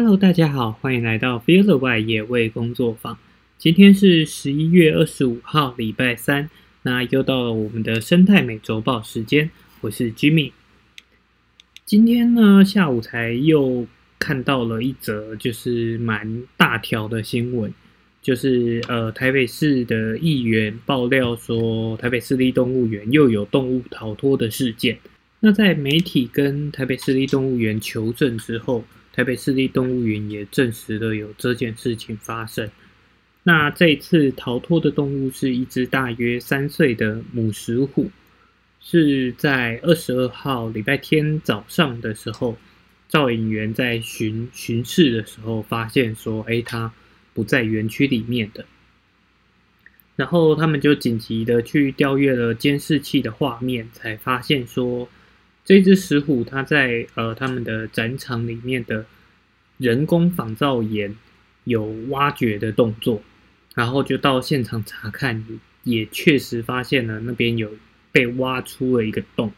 Hello，大家好，欢迎来到 Feel the Y 野味工作坊。今天是十一月二十五号，礼拜三。那又到了我们的生态美周报时间，我是 Jimmy。今天呢，下午才又看到了一则就是蛮大条的新闻，就是呃台北市的议员爆料说，台北市立动物园又有动物逃脱的事件。那在媒体跟台北市立动物园求证之后，台北市立动物园也证实了有这件事情发生。那这次逃脱的动物是一只大约三岁的母石虎，是在二十二号礼拜天早上的时候，照影员在巡巡视的时候发现说，哎，它不在园区里面的。然后他们就紧急的去调阅了监视器的画面，才发现说。这只石虎，它在呃他们的展场里面的人工仿造岩有挖掘的动作，然后就到现场查看，也确实发现了那边有被挖出了一个洞，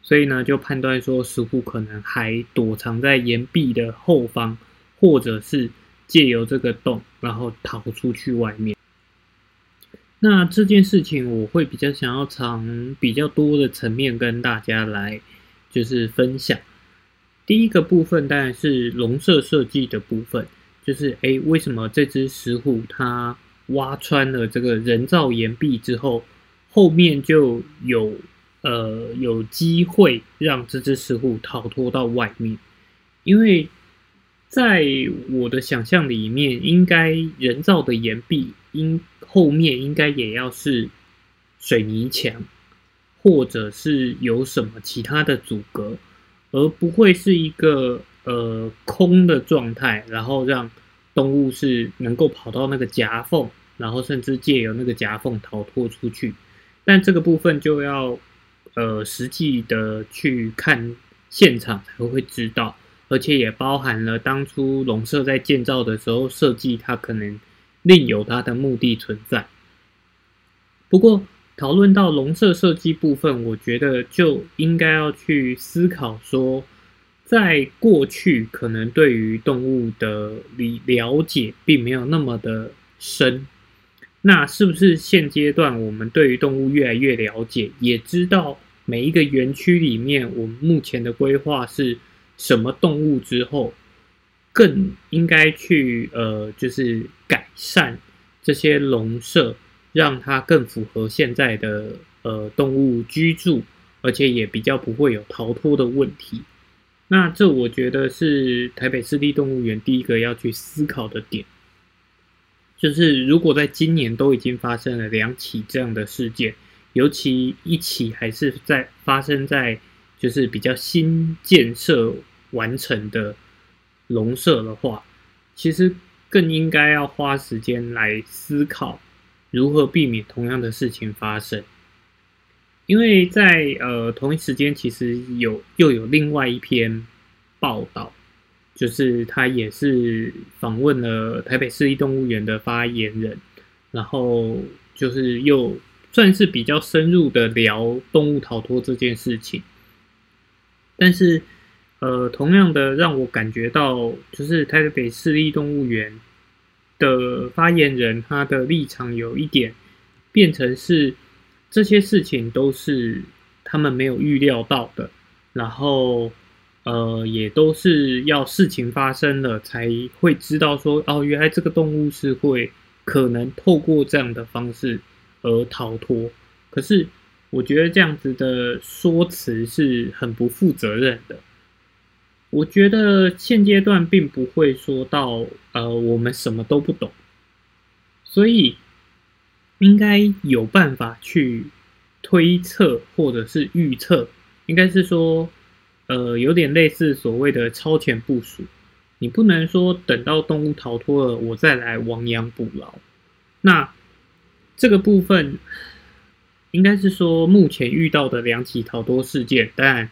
所以呢就判断说石虎可能还躲藏在岩壁的后方，或者是借由这个洞然后逃出去外面。那这件事情我会比较想要从比较多的层面跟大家来。就是分享第一个部分，当然是笼舍设计的部分。就是诶，为什么这只石虎它挖穿了这个人造岩壁之后，后面就有呃有机会让这只石虎逃脱到外面？因为在我的想象里面，应该人造的岩壁应后面应该也要是水泥墙。或者是有什么其他的阻隔，而不会是一个呃空的状态，然后让动物是能够跑到那个夹缝，然后甚至借由那个夹缝逃脱出去。但这个部分就要呃实际的去看现场才会知道，而且也包含了当初笼舍在建造的时候设计，它可能另有它的目的存在。不过。讨论到笼舍设计部分，我觉得就应该要去思考说，在过去可能对于动物的理了解并没有那么的深，那是不是现阶段我们对于动物越来越了解，也知道每一个园区里面我们目前的规划是什么动物之后，更应该去呃，就是改善这些笼舍。让它更符合现在的呃动物居住，而且也比较不会有逃脱的问题。那这我觉得是台北市立动物园第一个要去思考的点，就是如果在今年都已经发生了两起这样的事件，尤其一起还是在发生在就是比较新建设完成的笼舍的话，其实更应该要花时间来思考。如何避免同样的事情发生？因为在呃同一时间，其实有又有另外一篇报道，就是他也是访问了台北市立动物园的发言人，然后就是又算是比较深入的聊动物逃脱这件事情。但是呃，同样的让我感觉到，就是台北市立动物园。的发言人，他的立场有一点变成是这些事情都是他们没有预料到的，然后呃，也都是要事情发生了才会知道说，哦，原来这个动物是会可能透过这样的方式而逃脱。可是我觉得这样子的说辞是很不负责任的。我觉得现阶段并不会说到，呃，我们什么都不懂，所以应该有办法去推测或者是预测，应该是说，呃，有点类似所谓的超前部署。你不能说等到动物逃脱了，我再来亡羊补牢。那这个部分应该是说，目前遇到的两起逃脱事件，当然。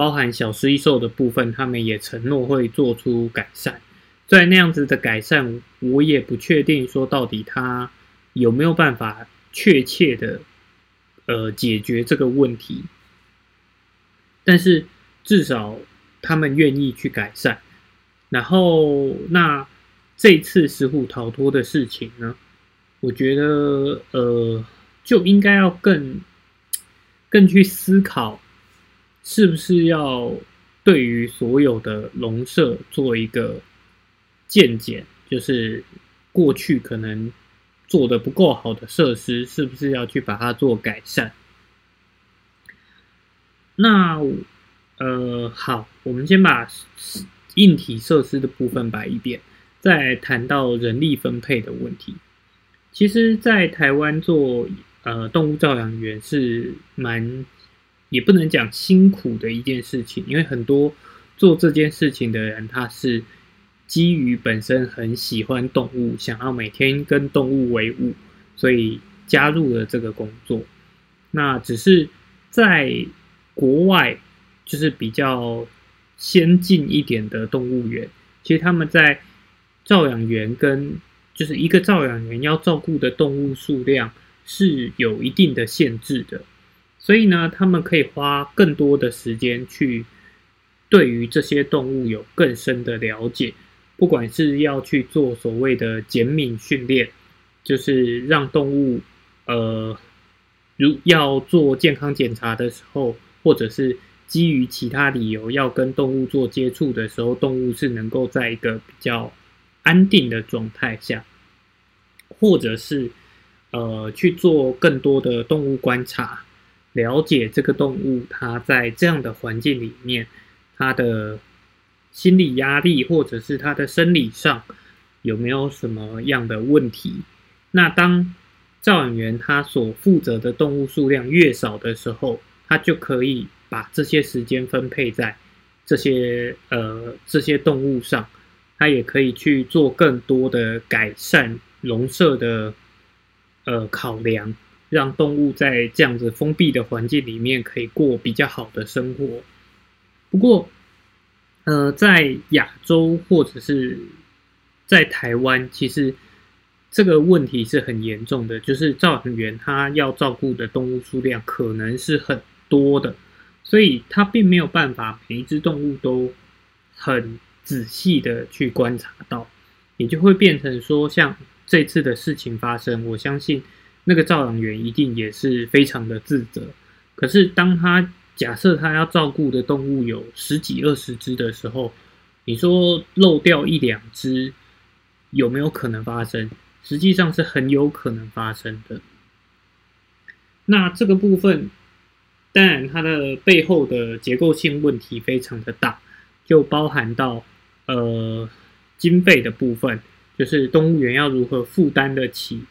包含小食蚁兽的部分，他们也承诺会做出改善。在那样子的改善，我也不确定说到底他有没有办法确切的呃解决这个问题。但是至少他们愿意去改善。然后那这次石虎逃脱的事情呢，我觉得呃就应该要更更去思考，是不是要对于所有的笼舍做一个鉴检，就是过去可能做的不够好的设施，是不是要去把它做改善？那呃好，我们先把硬体设施的部分摆一遍，再谈到人力分配的问题。其实，在台湾做呃动物照养员是蛮，也不能讲辛苦的一件事情，因为很多做这件事情的人，他是基于本身很喜欢动物，想要每天跟动物为伍，所以加入了这个工作。那只是在国外就是比较先进一点的动物园，其实他们在照养员跟就是一个照养员要照顾的动物数量是有一定的限制的，所以呢，他们可以花更多的时间去对于这些动物有更深的了解，不管是要去做所谓的减敏训练，就是让动物呃如要做健康检查的时候。或者是基于其他理由要跟动物做接触的时候，动物是能够在一个比较安定的状态下，或者是呃去做更多的动物观察，了解这个动物它在这样的环境里面，它的心理压力或者是它的生理上有没有什么样的问题。那当照养员他所负责的动物数量越少的时候，他就可以把这些时间分配在这些呃这些动物上，他也可以去做更多的改善笼舍的呃考量，让动物在这样子封闭的环境里面可以过比较好的生活。不过，呃，在亚洲或者是在台湾，其实这个问题是很严重的，就是照养员他要照顾的动物数量可能是很。多的，所以他并没有办法每一只动物都很仔细的去观察到，也就会变成说，像这次的事情发生，我相信那个照养员一定也是非常的自责。可是当他假设他要照顾的动物有十几二十只的时候，你说漏掉一两只有没有可能发生？实际上是很有可能发生的。那这个部分。当然，它的背后的结构性问题非常的大，就包含到呃经费的部分，就是动物园要如何负担得起，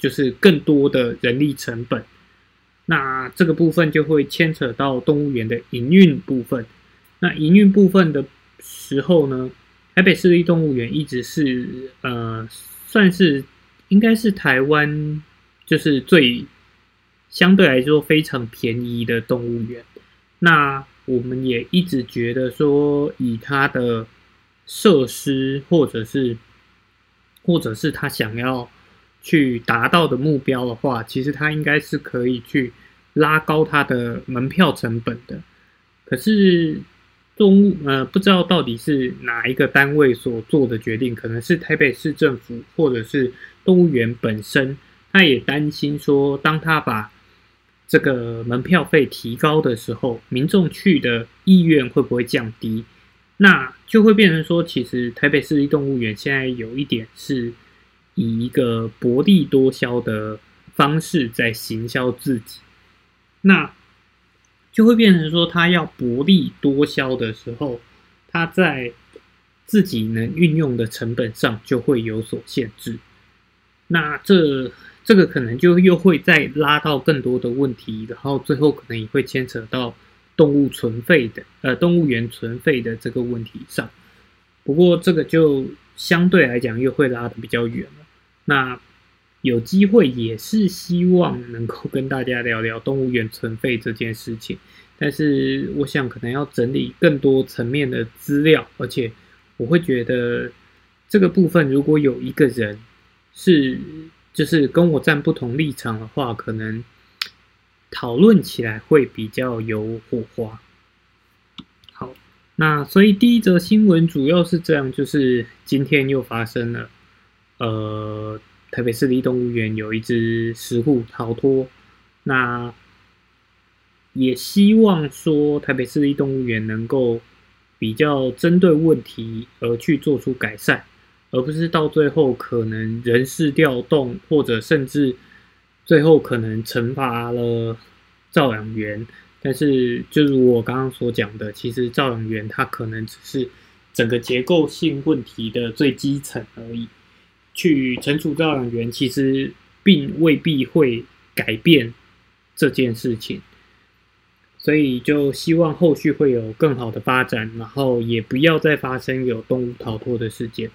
就是更多的人力成本。那这个部分就会牵扯到动物园的营运部分。那营运部分的时候呢，台北市立动物园一直是呃算是应该是台湾就是最。相对来说非常便宜的动物园，那我们也一直觉得说，以它的设施或者是或者是他想要去达到的目标的话，其实他应该是可以去拉高它的门票成本的。可是动物呃，不知道到底是哪一个单位所做的决定，可能是台北市政府或者是动物园本身，他也担心说，当他把这个门票费提高的时候，民众去的意愿会不会降低？那就会变成说，其实台北市立动物园现在有一点是以一个薄利多销的方式在行销自己，那就会变成说，他要薄利多销的时候，他在自己能运用的成本上就会有所限制。那这。这个可能就又会再拉到更多的问题，然后最后可能也会牵扯到动物存废的，呃，动物园存废的这个问题上。不过这个就相对来讲又会拉的比较远。那有机会也是希望能够跟大家聊聊动物园存废这件事情，但是我想可能要整理更多层面的资料，而且我会觉得这个部分如果有一个人是。就是跟我站不同立场的话，可能讨论起来会比较有火花。好，那所以第一则新闻主要是这样，就是今天又发生了，呃，台北市立动物园有一只石虎逃脱，那也希望说台北市立动物园能够比较针对问题而去做出改善，而不是到最后可能人事调动，或者甚至最后可能惩罚了照养员。但是，就如我刚刚所讲的，其实照养员他可能只是整个结构性问题的最基层而已。去惩处照养员，其实并未必会改变这件事情。所以，就希望后续会有更好的发展，然后也不要再发生有动物逃脱的事件。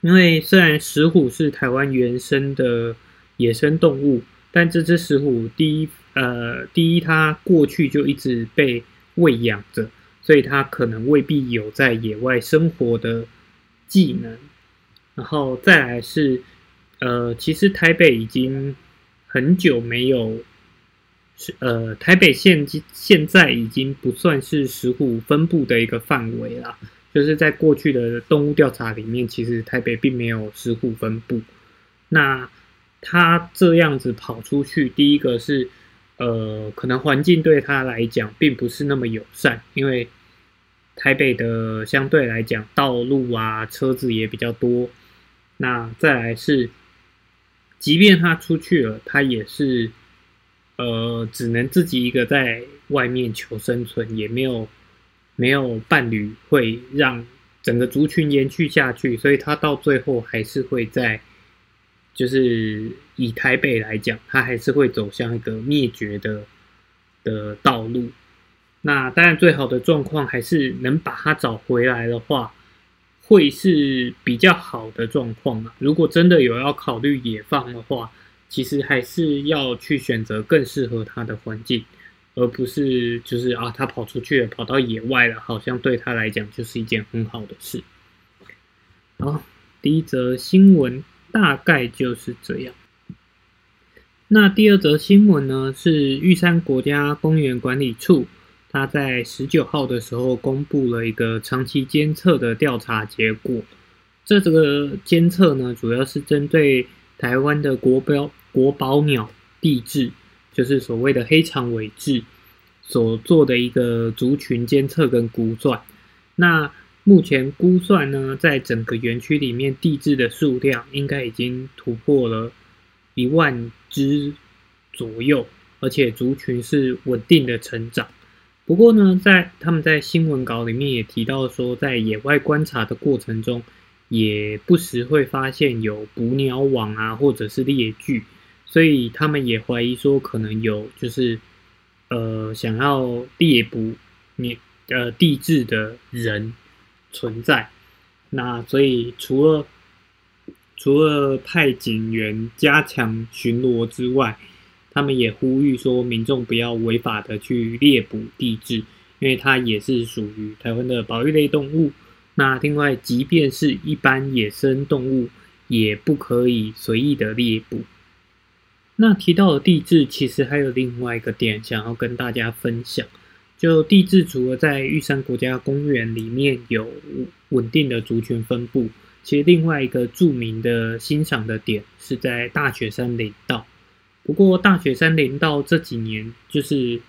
因为虽然石虎是台湾原生的野生动物，但这只石虎第一。呃，第一，它过去就一直被喂养着，所以它可能未必有在野外生活的技能。然后再来是，呃，其实台北已经很久没有，是呃，台北现现在已经不算是石虎分布的一个范围了。就是在过去的动物调查里面，其实台北并没有石虎分布。那它这样子跑出去，第一个是。呃，可能环境对他来讲并不是那么友善，因为台北的相对来讲道路啊车子也比较多。那再来是，即便他出去了，他也是呃只能自己一个在外面求生存，也没有没有伴侣会让整个族群延续下去，所以他到最后还是会在。就是以台北来讲，他还是会走向一个灭绝的的道路。那当然，最好的状况还是能把他找回来的话，会是比较好的状况啊。如果真的有要考虑野放的话，其实还是要去选择更适合它的环境，而不是就是啊，它跑出去了，跑到野外了，好像对它来讲就是一件很好的事。好，第一则新闻。大概就是这样。那第二则新闻呢，是玉山国家公园管理处，他在十九号的时候公布了一个长期监测的调查结果。这这个监测呢，主要是针对台湾的国标国宝鸟地质，就是所谓的黑长尾雉所做的一个族群监测跟估算。那目前估算呢，在整个园区里面，地质的数量应该已经突破了一万只左右，而且族群是稳定的成长。不过呢，在他们在新闻稿里面也提到说，在野外观察的过程中，也不时会发现有捕鸟网啊，或者是猎具，所以他们也怀疑说，可能有就是呃想要猎捕你呃地质的人。存在，那所以除了除了派警员加强巡逻之外，他们也呼吁说民众不要违法的去猎捕地质，因为它也是属于台湾的保育类动物。那另外，即便是一般野生动物，也不可以随意的猎捕。那提到的地质，其实还有另外一个点想要跟大家分享。就地质除了在玉山国家公园里面有稳定的族群分布，其实另外一个著名的欣赏的点是在大雪山林道。不过大雪山林道这几年就是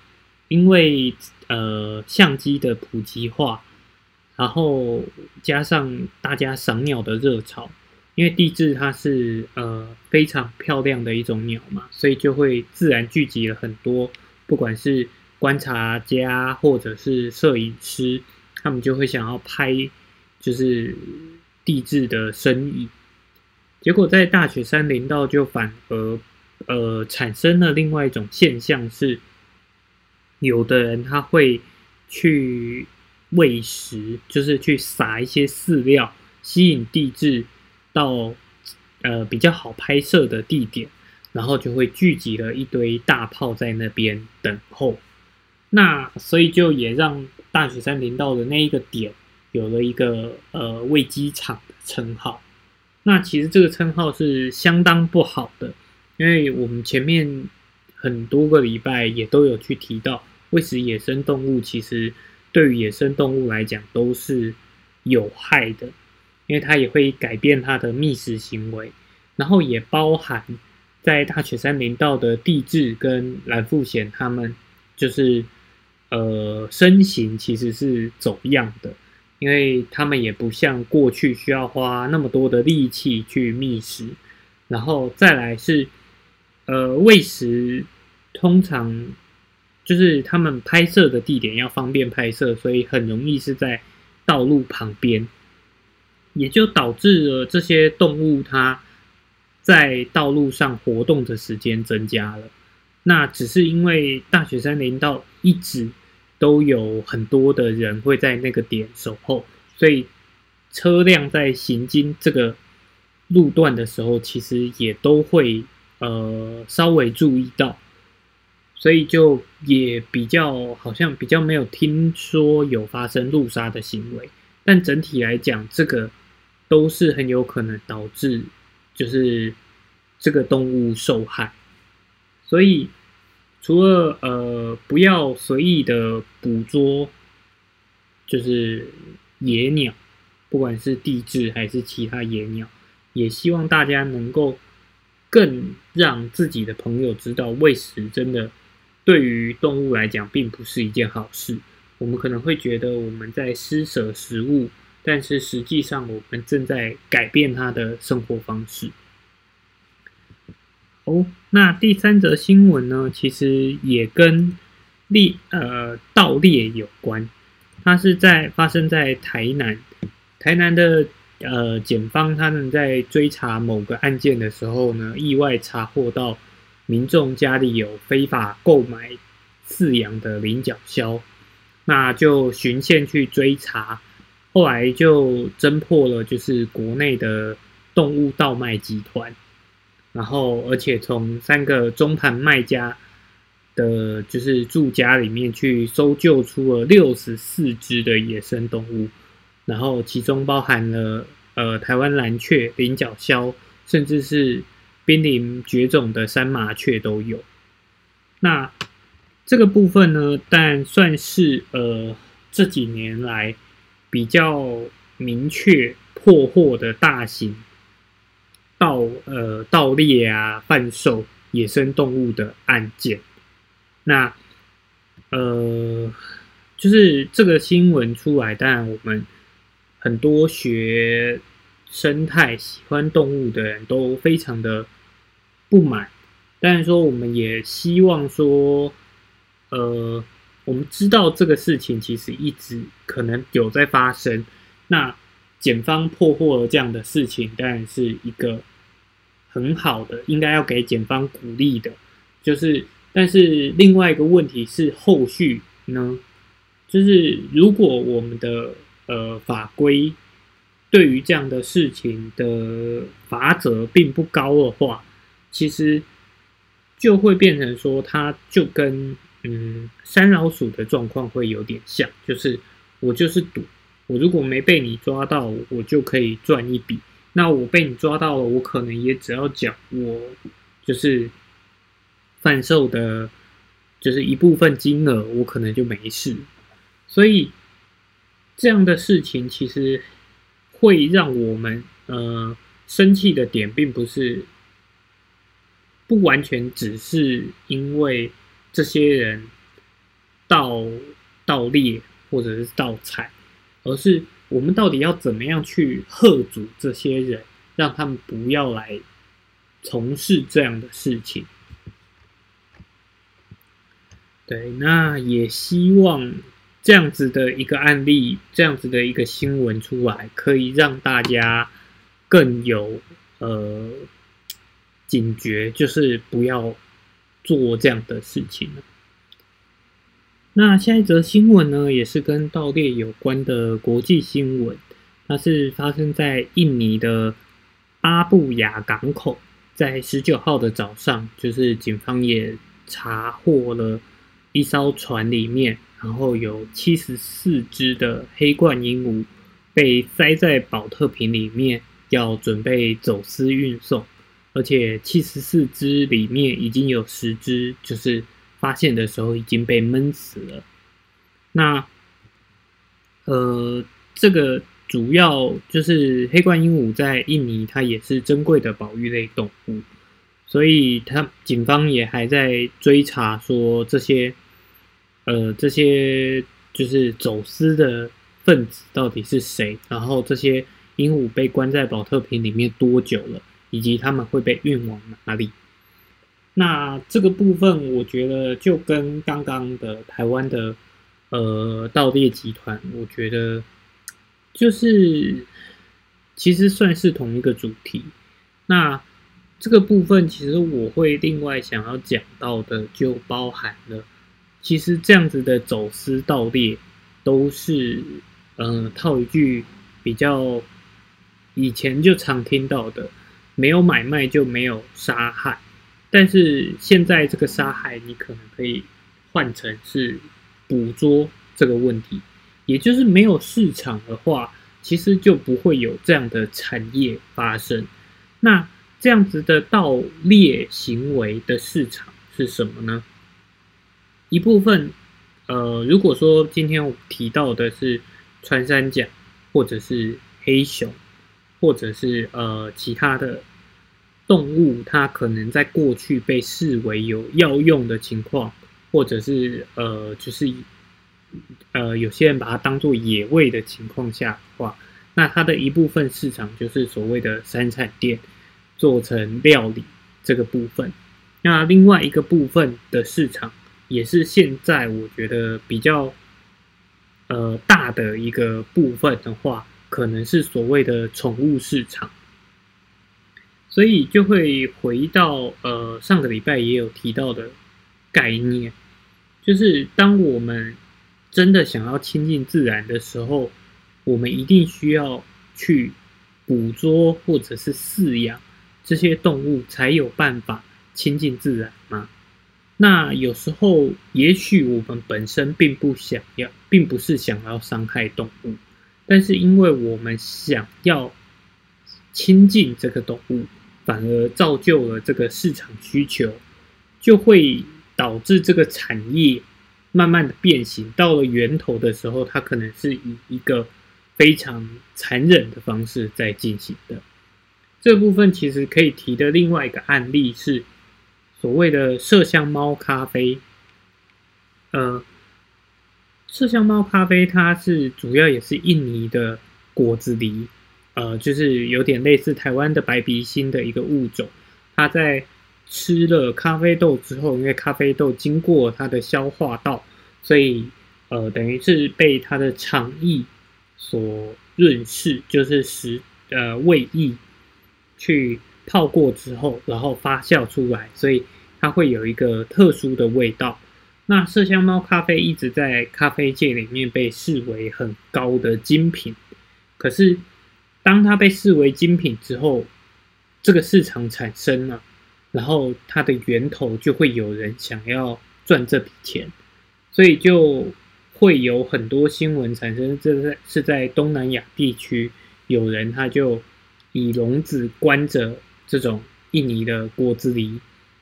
因为呃相机的普及化，然后加上大家赏鸟的热潮，因为地质它是呃非常漂亮的一种鸟嘛，所以就会自然聚集了很多，不管是观察家或者是摄影师，他们就会想要拍，就是地质的身影。结果在大雪山林道就反而，呃，产生了另外一种现象，是有的人他会去喂食，就是去撒一些饲料，吸引地质到呃比较好拍摄的地点，然后就会聚集了一堆大炮在那边等候。那所以就也让大雪山林道的那一个点有了一个呃喂鸡场的称号。那其实这个称号是相当不好的，因为我们前面很多个礼拜也都有去提到，喂食野生动物其实对于野生动物来讲都是有害的，因为它也会改变它的觅食行为，然后也包含在大雪山林道的地质跟蓝腹鹇，它们就是呃身形其实是走样的，因为他们也不像过去需要花那么多的力气去觅食，然后再来是呃喂食，通常。就是他们拍摄的地点要方便拍摄，所以很容易是在道路旁边，也就导致了这些动物它在道路上活动的时间增加了。那只是因为大雪山林道一直都有很多的人会在那个点守候，所以车辆在行经这个路段的时候，其实也都会呃稍微注意到。所以就也比较好像比较没有听说有发生路杀的行为，但整体来讲，这个都是很有可能导致就是这个动物受害。所以除了呃不要随意的捕捉，就是野鸟，不管是地质还是其他野鸟，也希望大家能够更让自己的朋友知道喂食真的。对于动物来讲，并不是一件好事。我们可能会觉得我们在施舍食物，但是实际上我们正在改变它的生活方式。哦，那第三则新闻呢，其实也跟猎呃盗猎有关。它是在发生在台南，台南的呃检方他们在追查某个案件的时候呢，意外查获到。民众家里有非法购买饲养的菱角枭，那就循线去追查，后来就侦破了，就是国内的动物倒卖集团，然后而且从三个中盘卖家的，就是住家里面去搜救出了六十四只的野生动物，然后其中包含了呃台湾蓝雀、菱角枭，甚至是。濒临绝种的山麻雀都有。那这个部分呢，但算是呃这几年来比较明确破获的大型盗呃盗猎啊贩售野生动物的案件。那呃就是这个新闻出来，当然我们很多学生态、喜欢动物的人都非常的。不满，但是说我们也希望说，呃，我们知道这个事情其实一直可能有在发生。那检方破获了这样的事情，当然是一个很好的，应该要给检方鼓励的。就是，但是另外一个问题是后续呢，就是如果我们的呃法规对于这样的事情的罚则并不高的话。其实就会变成说，它就跟嗯山老鼠的状况会有点像，就是我就是赌，我如果没被你抓到，我就可以赚一笔。那我被你抓到了，我可能也只要缴我就是贩售的，就是一部分金额，我可能就没事。所以这样的事情其实会让我们呃生气的点，并不是。不完全只是因为这些人盗盗猎或者是盗采，而是我们到底要怎么样去喝阻这些人，让他们不要来从事这样的事情。对，那也希望这样子的一个案例，这样子的一个新闻出来，可以让大家更有呃。警觉就是不要做这样的事情了。那下一则新闻呢，也是跟盗猎有关的国际新闻。它是发生在印尼的阿布亚港口，在十九号的早上，就是警方也查获了一艘船里面，然后有七十四只的黑冠鹦鹉被塞在保特瓶里面，要准备走私运送。而且七十四只里面已经有十只，就是发现的时候已经被闷死了。那呃，这个主要就是黑冠鹦鹉在印尼，它也是珍贵的保育类动物，所以它警方也还在追查说这些，呃，这些就是走私的分子到底是谁，然后这些鹦鹉被关在保特瓶里面多久了，以及他们会被运往哪里。那这个部分，我觉得就跟刚刚的台湾的呃盗猎集团，我觉得就是其实算是同一个主题。那这个部分，其实我会另外想要讲到的，就包含了其实这样子的走私盗猎，都是嗯套一句比较以前就常听到的，没有买卖就没有杀害。但是现在这个杀害，你可能可以换成是捕捉这个问题，也就是没有市场的话，其实就不会有这样的产业发生。那这样子的盗猎行为的市场是什么呢？一部分，呃，如果说今天我提到的是穿山甲，或者是黑熊，或者是呃其他的。动物它可能在过去被视为有药用的情况，或者是呃，就是呃，有些人把它当做野味的情况下的话，那它的一部分市场就是所谓的山产店做成料理这个部分。那另外一个部分的市场，也是现在我觉得比较呃大的一个部分的话，可能是所谓的宠物市场。所以就会回到呃上个礼拜也有提到的概念，就是当我们真的想要亲近自然的时候，我们一定需要去捕捉或者是饲养这些动物，才有办法亲近自然吗？那有时候也许我们本身并不想要，并不是想要伤害动物，但是因为我们想要亲近这个动物。反而造就了这个市场需求，就会导致这个产业慢慢的变形。到了源头的时候，它可能是以一个非常残忍的方式在进行的。这部分其实可以提的另外一个案例是所谓的麝香猫咖啡。呃，麝香猫咖啡它是主要也是印尼的果子狸。呃，就是有点类似台湾的白鼻星的一个物种，它在吃了咖啡豆之后，因为咖啡豆经过它的消化道，所以呃，等于是被它的肠液所润饰，就是食呃胃液去泡过之后，然后发酵出来，所以它会有一个特殊的味道。那麝香猫咖啡一直在咖啡界里面被视为很高的精品，可是。当它被视为精品之后，这个市场产生了，然后它的源头就会有人想要赚这笔钱，所以就会有很多新闻产生。这是是在东南亚地区，有人他就以笼子关着这种印尼的果子狸，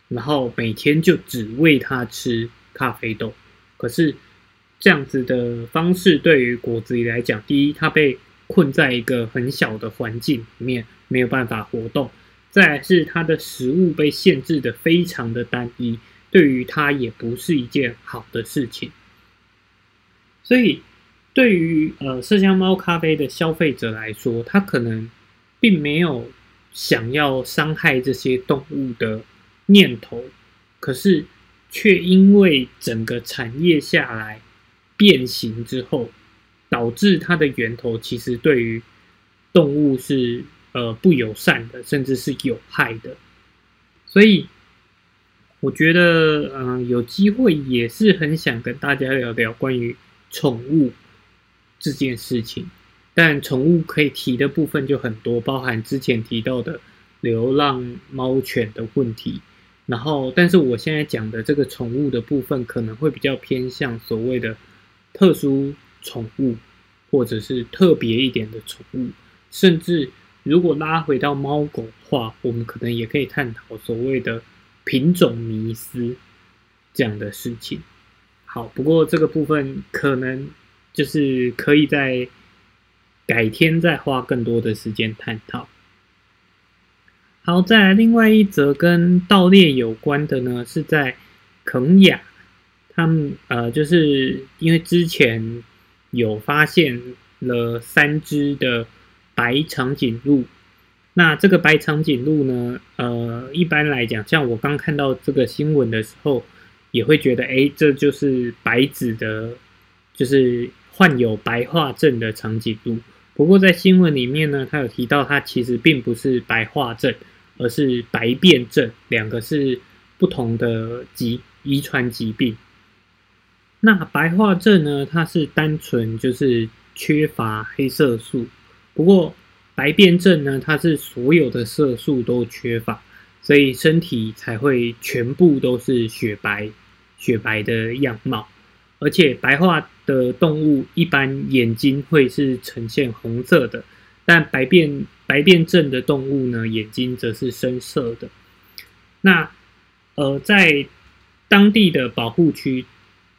然后每天就只喂它吃咖啡豆。可是这样子的方式对于果子狸来讲，第一，它被困在一个很小的环境里面，没有办法活动。再是它的食物被限制的非常的单一，对于它也不是一件好的事情。所以，对于呃麝香猫咖啡的消费者来说，他可能并没有想要伤害这些动物的念头，可是却因为整个产业下来变形之后。导致它的源头其实对于动物是呃不友善的，甚至是有害的。所以我觉得，嗯，有机会也是很想跟大家聊聊关于宠物这件事情。但宠物可以提的部分就很多，包含之前提到的流浪猫犬的问题。然后，但是我现在讲的这个宠物的部分，可能会比较偏向所谓的特殊。宠物，或者是特别一点的宠物，甚至如果拉回到猫狗的话，我们可能也可以探讨所谓的品种迷思这样的事情。好，不过这个部分可能就是可以在改天再花更多的时间探讨。好，再来另外一则跟盗猎有关的呢，是在肯雅，他们呃，就是因为之前有发现了三只的白长颈鹿，那这个白长颈鹿呢，呃，一般来讲，像我刚看到这个新闻的时候，也会觉得，哎，这就是白子的，就是患有白化症的长颈鹿。不过在新闻里面呢，他有提到，它其实并不是白化症。而是白变症，两个是不同的疾遗传疾病。那白化症呢？它是单纯就是缺乏黑色素。不过白变症呢？它是所有的色素都缺乏，所以身体才会全部都是雪白、雪白的样貌。而且白化的动物一般眼睛会是呈现红色的，但白变。白变症的动物呢，眼睛则是深色的。那呃，在当地的保护区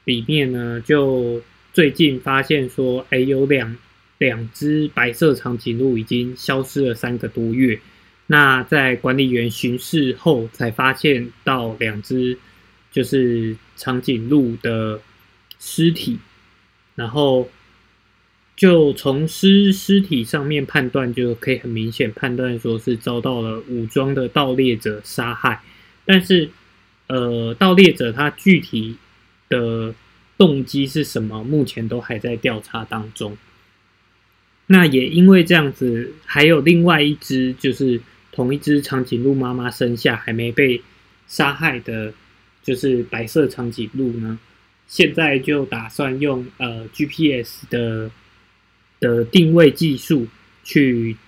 里面呢，就最近发现说，哎，有两两只白色长颈鹿已经消失了三个多月。那在管理员巡视后，才发现到两只就是长颈鹿的尸体，然后。就从尸尸体上面判断，就可以很明显判断说是遭到了武装的盗猎者杀害。但是，呃，盗猎者他具体的动机是什么，目前都还在调查当中。那也因为这样子，还有另外一只，就是同一只长颈鹿妈妈生下还没被杀害的，就是白色长颈鹿呢，现在就打算用呃 GPS 的。的定位技术去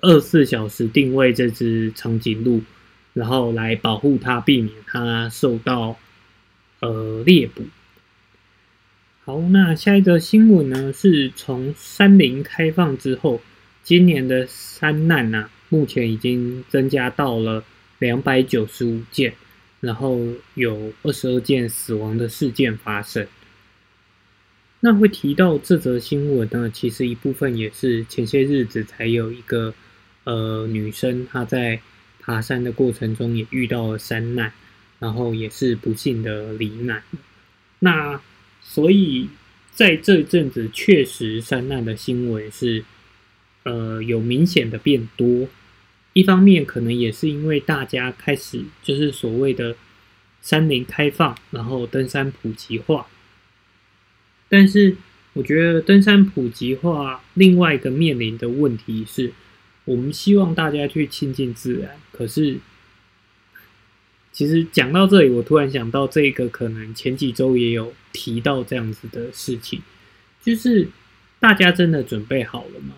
二十四小时定位这只长颈鹿，然后来保护它，避免它受到呃猎捕。好，那下一则新闻呢？是从山林开放之后，今年的山难啊，目前已经增加到了两百九十五件，然后有二十二件死亡的事件发生。那会提到这则新闻呢？其实一部分也是前些日子才有一个呃女生，她在爬山的过程中也遇到了山难，然后也是不幸的罹难。那所以在这阵子，确实山难的新闻是呃有明显的变多。一方面可能也是因为大家开始就是所谓的山林开放，然后登山普及化。但是，我觉得登山普及化另外一个面临的问题是，我们希望大家去亲近自然。可是，其实讲到这里，我突然想到，这个可能前几周也有提到这样子的事情，就是大家真的准备好了吗？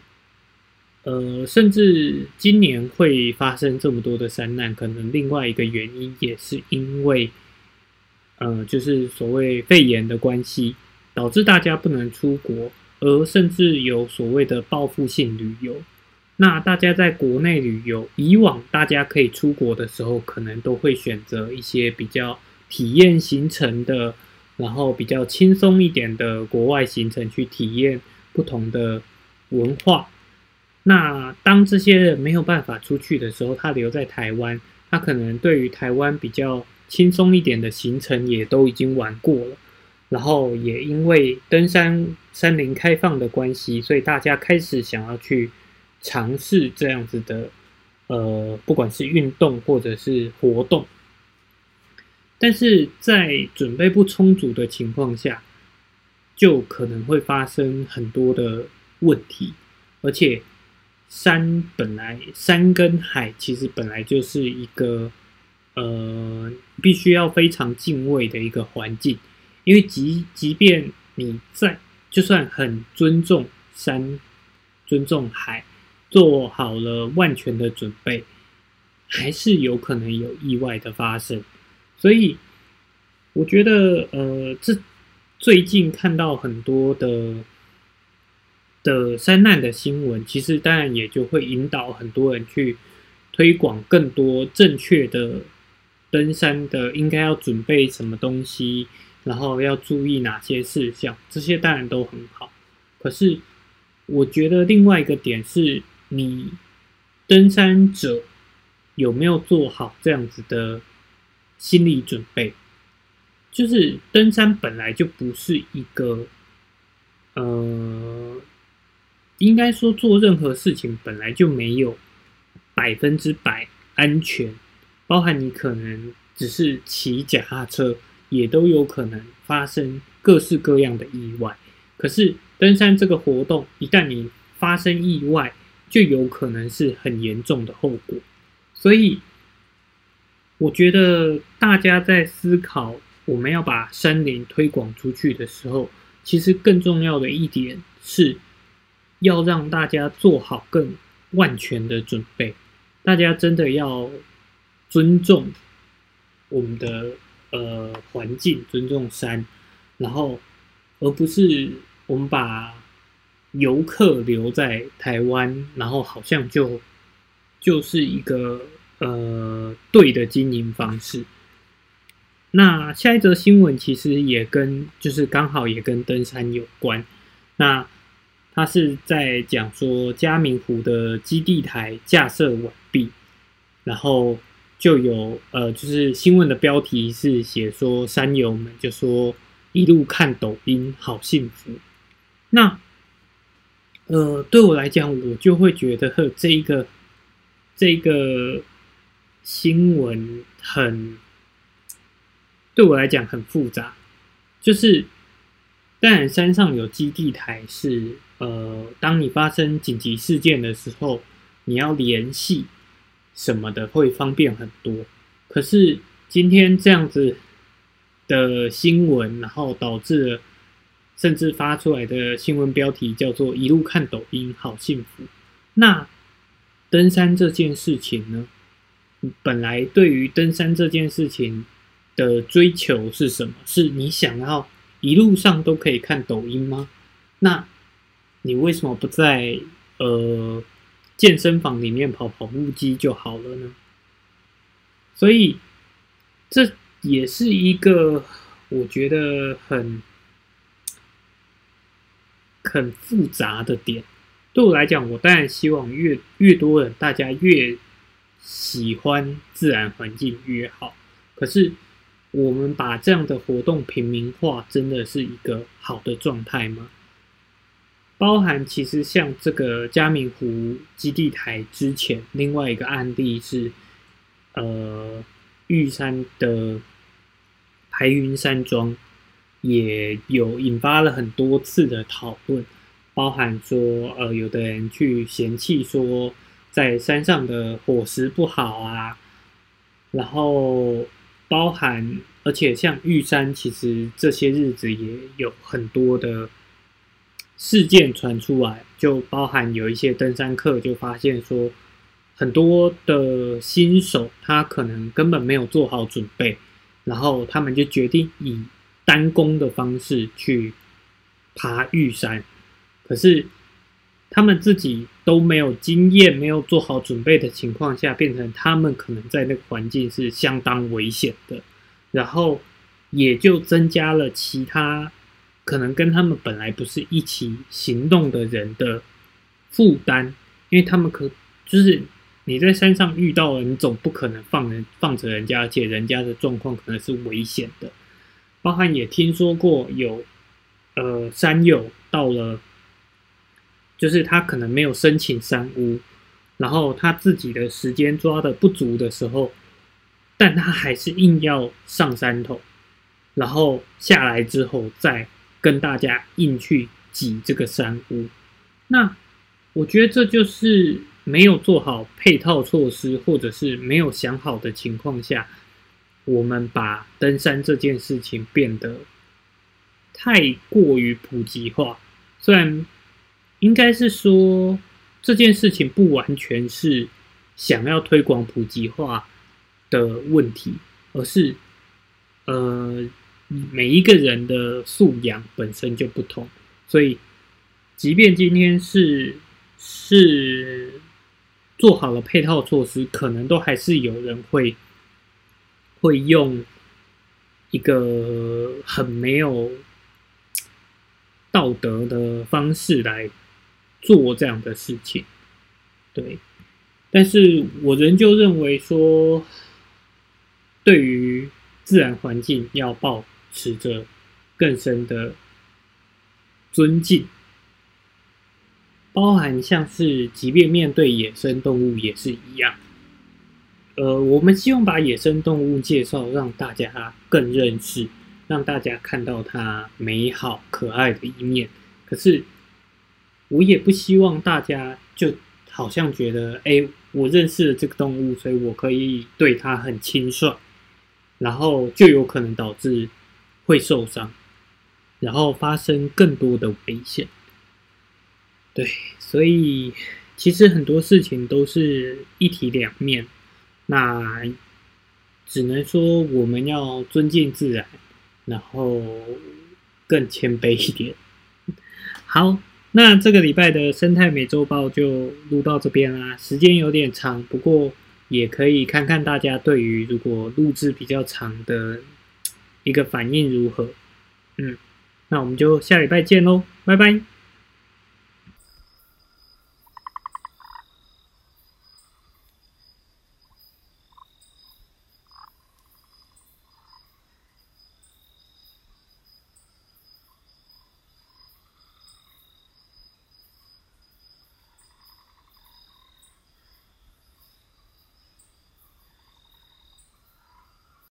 呃，甚至今年会发生这么多的山难，可能另外一个原因也是因为，呃，就是所谓肺炎的关系。导致大家不能出国，而甚至有所谓的报复性旅游。那大家在国内旅游，以往大家可以出国的时候，可能都会选择一些比较体验行程的，然后比较轻松一点的国外行程去体验不同的文化。那当这些人没有办法出去的时候，他留在台湾，他可能对于台湾比较轻松一点的行程也都已经玩过了。然后也因为登山山林开放的关系，所以大家开始想要去尝试这样子的，呃，不管是运动或者是活动。但是在准备不充足的情况下，就可能会发生很多的问题。而且山本来山跟海其实本来就是一个，呃，必须要非常敬畏的一个环境。因为即即便你在，就算很尊重山、尊重海，做好了万全的准备，还是有可能有意外的发生。所以，我觉得，呃，这最近看到很多的的山难的新闻，其实当然也就会引导很多人去推广更多正确的登山的应该要准备什么东西。然后要注意哪些事项？这些当然都很好。可是我觉得另外一个点是你登山者有没有做好这样子的心理准备？就是登山本来就不是一个，呃，应该说做任何事情本来就没有百分之百安全，包含你可能只是骑脚踏车，也都有可能发生各式各样的意外。可是登山这个活动，一旦你发生意外，就有可能是很严重的后果。所以，我觉得大家在思考。我们要把山林推广出去的时候，其实更重要的一点是，要让大家做好更万全的准备。大家真的要尊重我们的呃环境，尊重山，然后而不是我们把游客留在台湾，然后好像就就是一个呃对的经营方式。那下一则新闻其实也跟，就是刚好也跟登山有关。那他是在讲说嘉明湖的基地台架设完毕，然后就有呃，就是新闻的标题是写说山友们就说一路看抖音好幸福。那呃，对我来讲，我就会觉得这一个这一个新闻很。对我来讲很复杂，就是当然山上有基地台是呃，当你发生紧急事件的时候，你要联系什么的会方便很多。可是今天这样子的新闻，然后导致了甚至发出来的新闻标题叫做“一路看抖音好幸福”。那登山这件事情呢，本来对于登山这件事情。的追求是什么？是你想要一路上都可以看抖音吗？那你为什么不在呃健身房里面跑跑步机就好了呢？所以这也是一个我觉得很很复杂的点。对我来讲，我当然希望越越多人大家越喜欢自然环境越好。可是。我们把这样的活动平民化，真的是一个好的状态吗？包含其实像这个嘉明湖基地台之前，另外一个案例是，呃，玉山的排云山庄，也有引发了很多次的讨论，包含说，呃，有的人去嫌弃说，在山上的伙食不好啊，然后。包含，而且像玉山，其实这些日子也有很多的事件传出来，就包含有一些登山客就发现说，很多的新手他可能根本没有做好准备，然后他们就决定以单攻的方式去爬玉山，可是。他们自己都没有经验、没有做好准备的情况下，变成他们可能在那个环境是相当危险的，然后也就增加了其他可能跟他们本来不是一起行动的人的负担，因为他们可就是你在山上遇到了，你总不可能放人放着人家，而且人家的状况可能是危险的，包含也听说过有呃山友到了。就是他可能没有申请山屋，然后他自己的时间抓的不足的时候，但他还是硬要上山头，然后下来之后再跟大家硬去挤这个山屋。那我觉得这就是没有做好配套措施，或者是没有想好的情况下，我们把登山这件事情变得太过于普及化，虽然。应该是说这件事情不完全是想要推广普及化的问题，而是呃每一个人的素养本身就不同，所以即便今天是是做好了配套措施，可能都还是有人会会用一个很没有。道德的方式来做这样的事情。对，但是我仍旧认为说，对于自然环境要保持着更深的尊敬。包含像是，即便面对野生动物也是一样。呃，我们希望把野生动物介绍让大家更认识，让大家看到它美好可爱的一面。可是，我也不希望大家就好像觉得，哎，我认识了这个动物，所以我可以对它很轻率，然后就有可能导致会受伤，然后发生更多的危险。对，所以其实很多事情都是一体两面，那只能说我们要尊敬自然，然后更谦卑一点。好，那这个礼拜的生态美洲豹就录到这边啦，时间有点长，不过也可以看看大家对于如果录制比较长的一个反应如何。嗯，那我们就下礼拜见喽，拜拜。